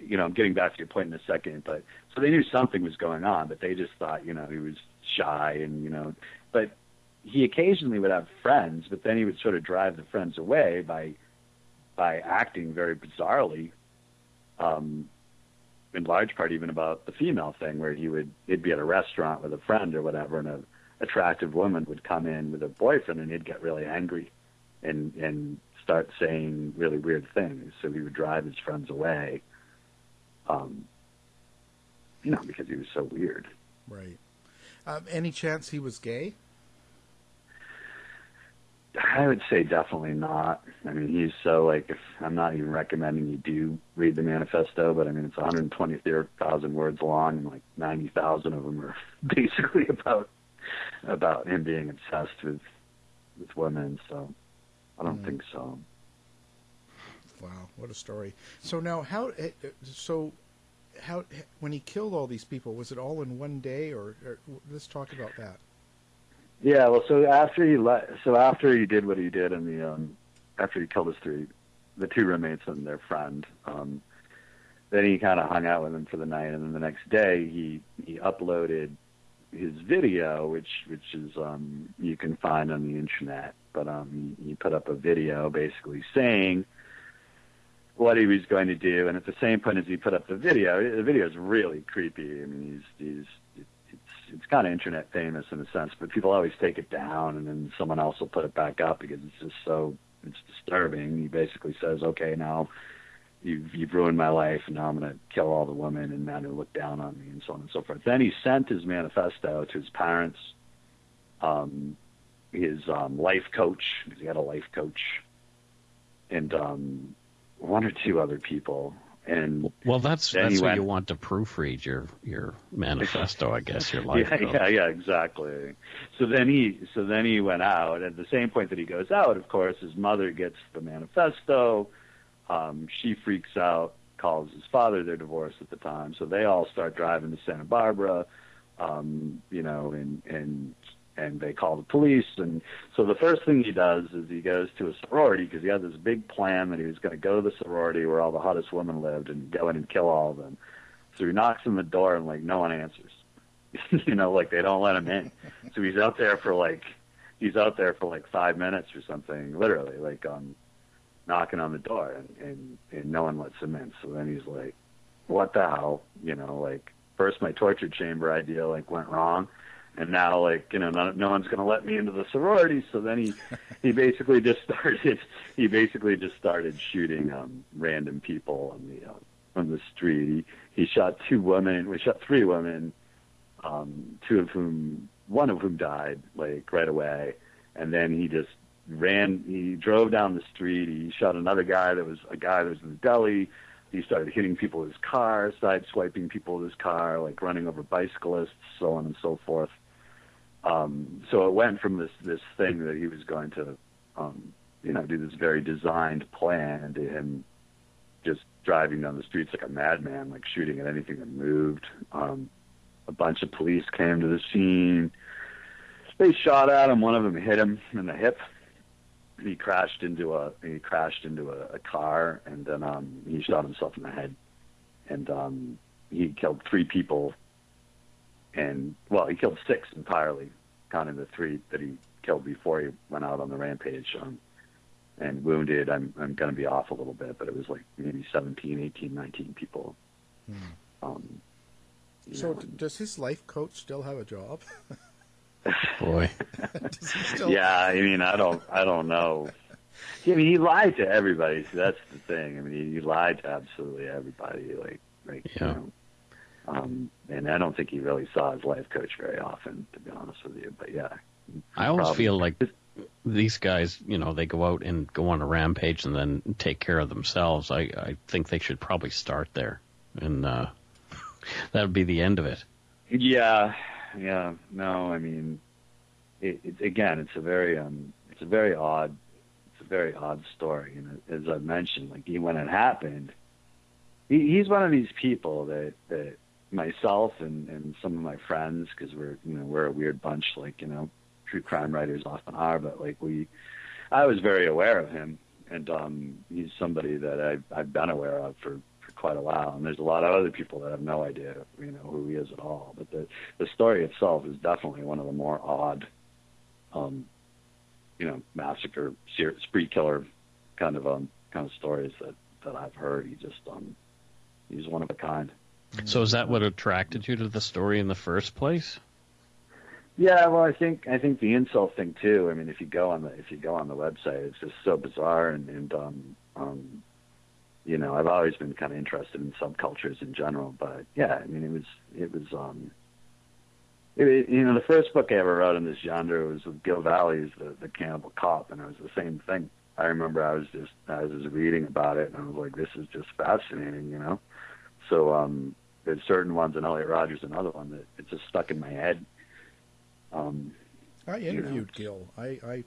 you know, I'm getting back to your point in a second, but so they knew something was going on, but they just thought, you know, he was shy and you know, but he occasionally would have friends, but then he would sort of drive the friends away by by acting very bizarrely. Um, in large part even about the female thing where he would he'd be at a restaurant with a friend or whatever and a attractive woman would come in with a boyfriend and he'd get really angry and and start saying really weird things so he would drive his friends away um you know because he was so weird Right. Um, any chance he was gay? I would say definitely not. I mean, he's so like. If I'm not even recommending you do read the manifesto, but I mean, it's 120,000 words long, and like 90,000 of them are <laughs> basically about about him being obsessed with with women. So I don't Mm. think so. Wow, what a story. So now, how? eh, eh, So, how? When he killed all these people, was it all in one day, or, or let's talk about that. Yeah, well, so after he let, so after he did what he did, and the um, after he killed his three, the two roommates and their friend, um, then he kind of hung out with them for the night, and then the next day he he uploaded his video, which which is um, you can find on the internet, but um, he, he put up a video basically saying what he was going to do, and at the same point as he put up the video, the video is really creepy. I mean, he's he's it's it's kind of internet famous in a sense, but people always take it down, and then someone else will put it back up because it's just so it's disturbing. He basically says, "Okay, now you've you've ruined my life, and now I'm going to kill all the women and men who look down on me, and so on and so forth." Then he sent his manifesto to his parents, um, his um, life coach, because he had a life coach, and um, one or two other people. And Well, that's that's what went- you want to proofread your your manifesto, I guess. Your <laughs> life. yeah, yeah, yeah, exactly. So then he, so then he went out. At the same point that he goes out, of course, his mother gets the manifesto. Um, she freaks out, calls his father. They're divorced at the time, so they all start driving to Santa Barbara. Um, you know, and and and they call the police. And so the first thing he does is he goes to a sorority because he had this big plan that he was going to go to the sorority where all the hottest women lived and go in and kill all of them. So he knocks on the door and like no one answers. <laughs> you know, like they don't let him in. So he's out there for like he's out there for like five minutes or something, literally, like um knocking on the door and, and, and no one lets him in. So then he's like, What the hell? You know, like first my torture chamber idea like went wrong and now like you know no, no one's going to let me into the sorority. So then he he basically just started <laughs> he basically just started shooting um random people on the uh, on the street. He he shot two women we shot three women um two of whom one of whom died like right away. And then he just ran he drove down the street. He shot another guy that was a guy that was in the deli. He started hitting people with his car side swiping people with his car like running over bicyclists so on and so forth um, so it went from this this thing that he was going to, um, you know, do this very designed plan to him just driving down the streets like a madman, like shooting at anything that moved. Um, a bunch of police came to the scene. They shot at him. One of them hit him in the hip. He crashed into a he crashed into a, a car, and then um, he shot himself in the head. And um, he killed three people and well, he killed six entirely, counting the three that he killed before he went out on the rampage. Um, and wounded, I'm I'm going to be off a little bit, but it was like maybe 17, 18, 19 people. Um, So, know, d- does his life coach still have a job? <laughs> Boy. <laughs> Still- yeah, I mean, I don't, I don't know. I mean, he lied to everybody. So that's the thing. I mean, he, he lied to absolutely everybody. Like, like, Yeah. you know, um, and I don't think he really saw his life coach very often, to be honest with you. But yeah, I always Probably. feel like these guys, you know, they go out and go on a rampage and then take care of themselves. I, I think they should probably start there, and uh, <laughs> that would be the end of it. Yeah, yeah. No, I mean, it, it, again, it's a very, um, it's a very odd, it's a very odd story. And as I mentioned, like he, when it happened, he, he's one of these people that that myself and and some of my friends because we're you know we're a weird bunch like you know true crime writers often are, but like we, I was very aware of him, and um, he's somebody that I've I've been aware of for for quite a while, and there's a lot of other people that have no idea you know who he is at all. But the the story itself is definitely one of the more odd, um, you know, massacre, spree killer kind of um kind of stories that that I've heard. He just um he's one of a kind. So is that what attracted you to the story in the first place? Yeah, well, I think I think the incel thing too. I mean, if you go on the if you go on the website, it's just so bizarre, and, and um, um, you know, I've always been kind of interested in subcultures in general. But yeah, I mean, it was it was um, it- you know, the first book I ever wrote in this genre was with Gil Valle's the the Cannibal Cop, and it was the same thing. I remember I was just I was just reading about it, and I was like, this is just fascinating, you know. So um, there's certain ones, and Elliot Rodger's another one that it just stuck in my head. Um, I you know. interviewed Gil. I I,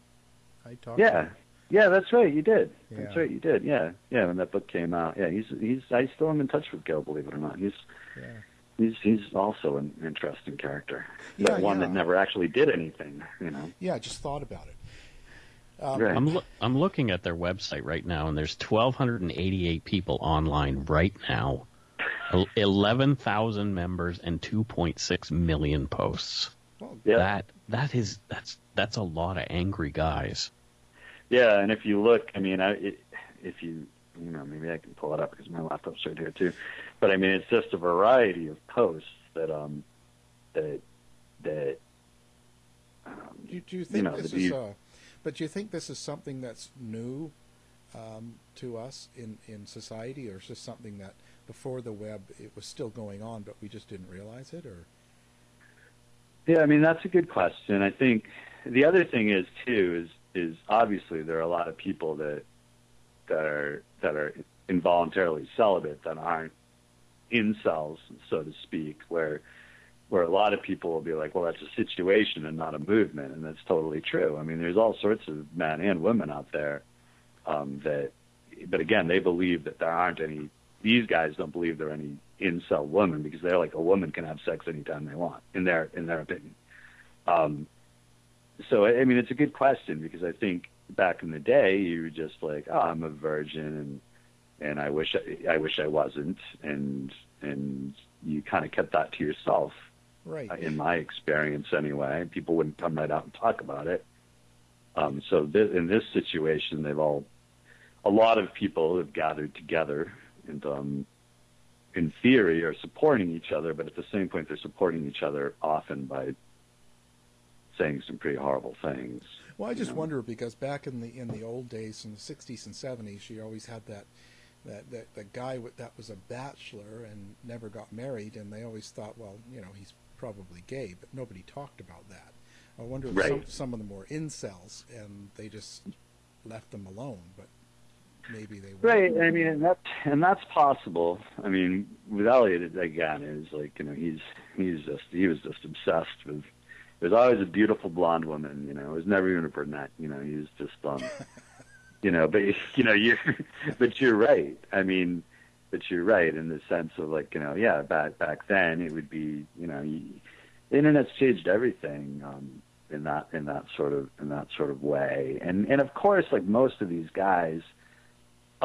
I talked. Yeah, To him. yeah, that's right. You did. That's Yeah. right. You did. Yeah, yeah. When that book came out, yeah, he's he's. I still am in touch with Gil, believe it or not. He's Yeah. he's he's also an interesting character, Yeah, one yeah. that never actually did anything. You know. Yeah, I just thought about it. Um, Right. I'm loo- I'm looking at their website right now, and there's 1,288 people online right now, El- 11,000 members, and 2.6 million posts. Yeah. That that is that's that's a lot of angry guys. Yeah, and if you look, I mean, I, it, if you, you know, maybe I can pull it up because my laptop's right here too. But I mean, it's just a variety of posts that um that that um, Do, do you think know, this the- is? Uh, but do you think this is something that's new um, to us in in society, or is this something that before the web it was still going on, but we just didn't realize it? Or Yeah, I mean that's a good question. I think the other thing is too is is obviously there are a lot of people that that are that are involuntarily celibate that aren't incels, so to speak, where where a lot of people will be like, well, that's a situation and not a movement, and that's totally true. I mean, there's all sorts of men and women out there um, that, but again, they believe that there aren't any. These guys don't believe there are any incel women because they're like a woman can have sex anytime they want, in their in their opinion. Um, so I mean, it's a good question because I think back in the day you were just like, oh, I'm a virgin and and I wish I, I wish I wasn't, and and you kind of kept that to yourself. Right. uh, In my experience, anyway, people wouldn't come right out and talk about it. Um, so this, in this situation, they've all, a lot of people have gathered together and, um, in theory, are supporting each other, but at the same point, they're supporting each other often by saying some pretty horrible things. Well, I just know? wonder because back in the in the old days, in the '60s and '70s, you always had that that that, that guy that was a bachelor and never got married, and they always thought, well, you know, he's probably gay, but nobody talked about that. I wonder if some, some of them were incels and they just left them alone, but maybe they weren't. Right. I mean, and that's and that's possible. I mean, with Elliot it- again, is like you know he's he's just he was just obsessed with. There's always a beautiful blonde woman, you know. It was never even a brunette, you know. He was just um, <laughs> you know. But you know, you but you're right. I mean, but you're right in the sense of like you know, yeah. Back back then, it would be you know, you, the internet's changed everything. Um, in that in that sort of in that sort of way, and and of course, like most of these guys,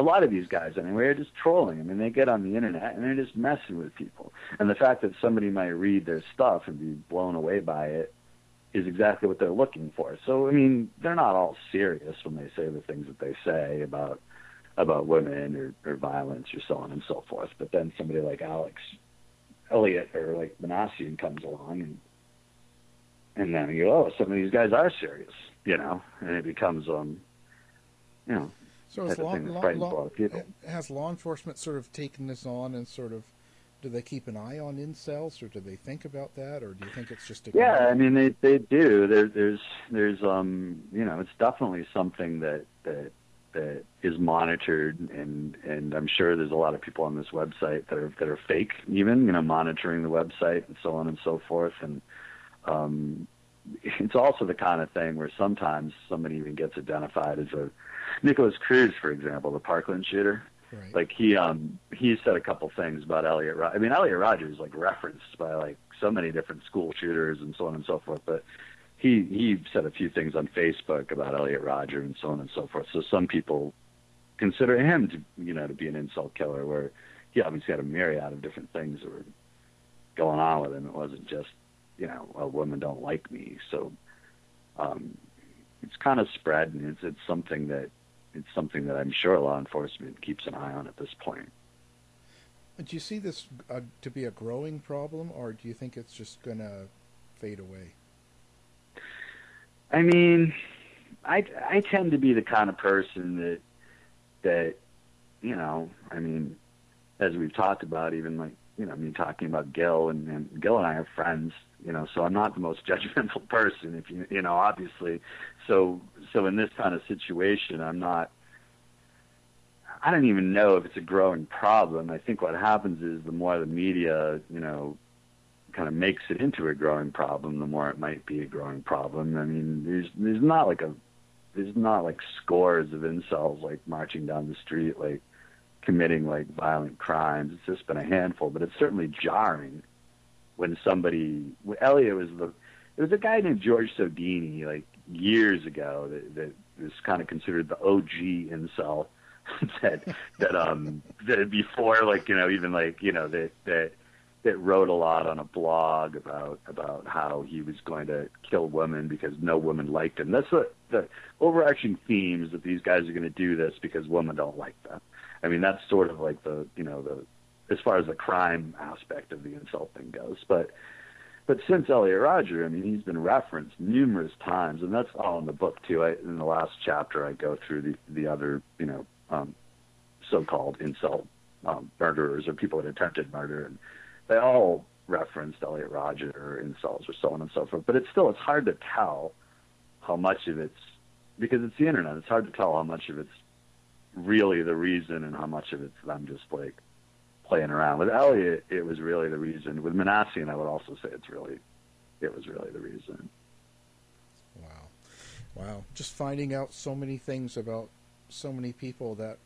a lot of these guys anyway are just trolling. I mean, they get on the internet and they're just messing with people. And the fact that somebody might read their stuff and be blown away by it is exactly what they're looking for. So I mean, they're not all serious when they say the things that they say about about women or, or violence or so on and so forth. But then somebody like Alex Elliot or like Minassian comes along and and then you go, oh, some of these guys are serious, you know, and it becomes um, you know, So type is of law, thing law, law, lot of people. has law enforcement sort of taken this on and sort of do they keep an eye on incels or do they think about that or do you think it's just a Yeah, I mean they they do. There, there's there's um you know it's definitely something that that that is monitored and and I'm sure there's a lot of people on this website that are that are fake even you know monitoring the website and so on and so forth and um it's also the kind of thing where sometimes somebody even gets identified as a Nikolas Cruz for example the Parkland shooter Right. Like he um he said a couple things about Elliot. Ro- I mean, Elliot Rodger's like referenced by like so many different school shooters and so on and so forth. But he he said a few things on Facebook about Elliot Rodger and so on and so forth. So some people consider him to you know to be an incel killer, where he obviously had a myriad of different things that were going on with him. It wasn't just you know a women don't like me. So um, it's kind of spread, and it's it's something that it's something that I'm sure law enforcement keeps an eye on at this point. Do you see this uh, to be a growing problem, or do you think it's just going to fade away? I mean, I I tend to be the kind of person that that you know, I mean, as we've talked about, even like you know, me talking about Gil and, and Gil and I are friends, you know, so I'm not the most <laughs> judgmental person, if you you know, obviously. So so in this kind of situation, I'm not. I don't even know if it's a growing problem. I think what happens is the more the media, you know, kind of makes it into a growing problem, the more it might be a growing problem. I mean, there's there's not like a there's not like scores of incels like marching down the street like committing like violent crimes. It's just been a handful, but it's certainly jarring when somebody when Elliot was the there was a guy named George Sodini like years ago that that was kind of considered the OG incel <laughs> that that um that before like you know even like you know that that that wrote a lot on a blog about about how he was going to kill women because no woman liked him. That's the the overarching themes that these guys are going to do this because women don't like them. I mean, that's sort of like the you know the as far as the crime aspect of the incel thing goes. But but since Elliot Rodger, I mean, he's been referenced numerous times, and that's all in the book too. I, in the last chapter, I go through the the other you know um, so-called incel um, murderers or people that attempted murder and they all referenced Elliot Rodger or incels or so on and so forth. But it's still it's hard to tell how much of it's because it's the internet. It's hard to tell how much of it's really the reason and how much of it's them just like playing around. With Elliot, it was really the reason. With Minassian, I would also say it's really it was really the reason. Wow, wow! Just finding out so many things about so many people that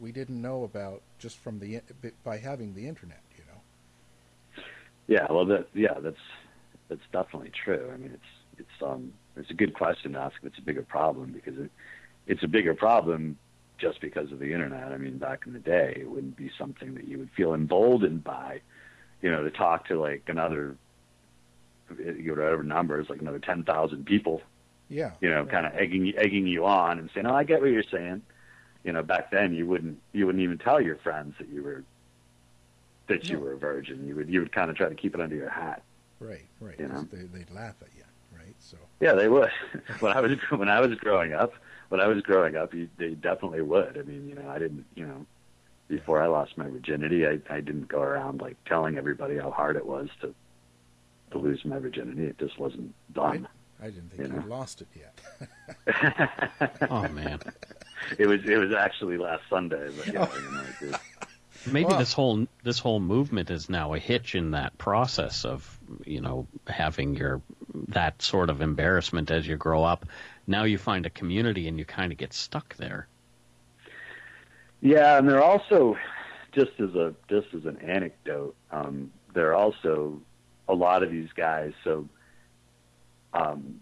we didn't know about just from the by having the internet. You know. Yeah, well, that yeah, that's that's definitely true. I mean, it's it's um it's a good question to ask if it's a bigger problem because it it's a bigger problem just because of the internet. I mean, back in the day, it wouldn't be something that you would feel emboldened by, you know, to talk to like another, you know, whatever numbers, like another ten thousand people. Yeah. You know, yeah. kind of egging egging you on and saying, "Oh, I get what you're saying." You know, back then you wouldn't you wouldn't even tell your friends that you were that you were a virgin. You would you would kind of try to keep it under your hat. Right, right. You know? They, they'd laugh at you, right? So Yeah, they would. <laughs> when I was when I was growing up, when I was growing up, you, they definitely would. I mean, you know, I didn't, you know, before I lost my virginity, I I didn't go around like telling everybody how hard it was to to lose my virginity. It just wasn't done. I didn't think You you know. lost it yet. <laughs> Oh man. It was it was actually last Sunday, but yeah, oh. you know, it did. Maybe Well- this whole this whole movement is now a hitch in that process of you know having your that sort of embarrassment as you grow up. Now you find a community and you kind of get stuck there. Yeah, and they're also just as a just as an anecdote, um, there are also a lot of these guys. So um,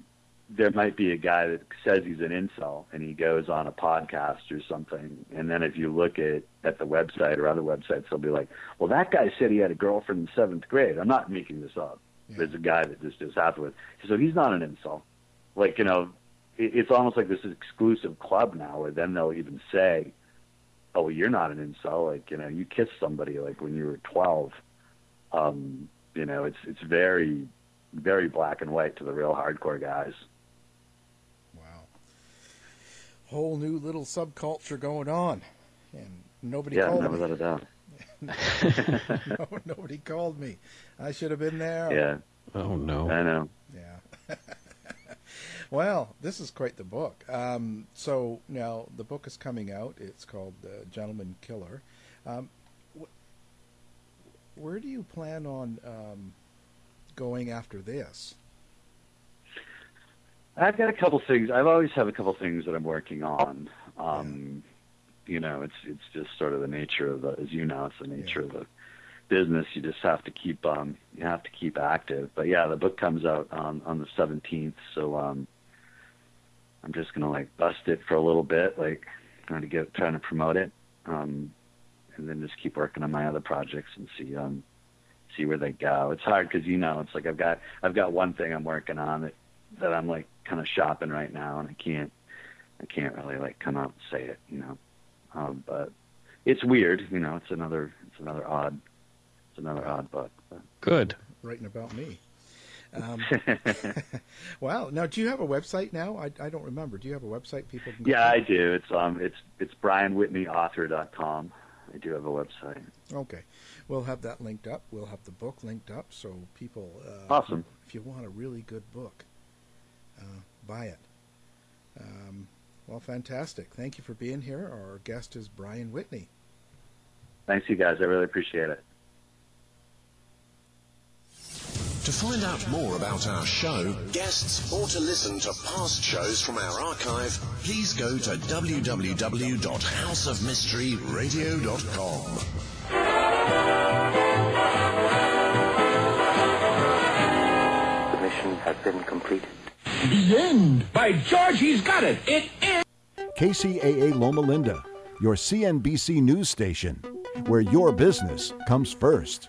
there might be a guy that says he's an incel and he goes on a podcast or something, and then if you look at at the website or other websites, they'll be like, "Well, that guy said he had a girlfriend in seventh grade." I'm not making this up. There's a guy that this just happened with. So he's not an incel. Like you know, it, it's almost like this exclusive club now, where then they'll even say oh, well, you're not an incel. Like, you know, you kissed somebody like when you were 12. Um, you know, it's it's very, very black and white to the real hardcore guys. Wow. Whole new little subculture going on, and nobody yeah, called never me. let it down. no, nobody called me. I should have been there. Yeah. Oh no. I know. Yeah. <laughs> well, this is quite the book. Um, so now the book is coming out. It's called uh, Gentleman Killer. Um, wh- where do you plan on um, going after this? I've got a couple things. I've always have a couple things that I'm working on. Um, you know, it's it's just sort of the nature of the, as you know, it's the nature of the business. You just have to keep um you have to keep active. But yeah, the book comes out on on the 17th, so um I'm just gonna like bust it for a little bit, like trying to get trying to promote it, um, and then just keep working on my other projects and see um see where they go. It's hard because you know it's like I've got I've got one thing I'm working on that that I'm like kind of shopping right now, and I can't I can't really like come out and say it, you know. Um, but it's weird, you know. It's another it's another odd it's another odd book. But. Good. Writing about me. Um, <laughs> <laughs> wow. Now, do you have a website now? I, I don't remember. Do you have a website people can? Yeah, to? I do. It's um it's it's brianwhitneyauthor.com. I do have a website. Okay, we'll have that linked up. We'll have the book linked up, so people. Uh, Awesome. If you want a really good book, uh, buy it. Um, well, fantastic. Thank you for being here. Our guest is Brian Whitney. Thanks, you guys. I really appreciate it. To find out more about our show, guests, or to listen to past shows from our archive, please go to www.houseofmysteryradio.com. The mission has been completed. The end. By George, he's got it. It is. KCAA Loma Linda, your CNBC news station, where your business comes first.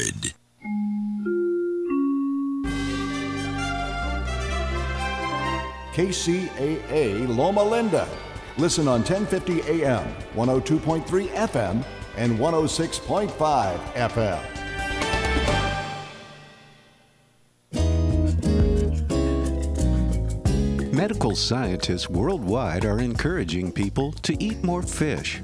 KCAA Loma Linda. Listen on 1050 AM, 102.3 FM, and 106.5 FM. Medical scientists worldwide are encouraging people to eat more fish.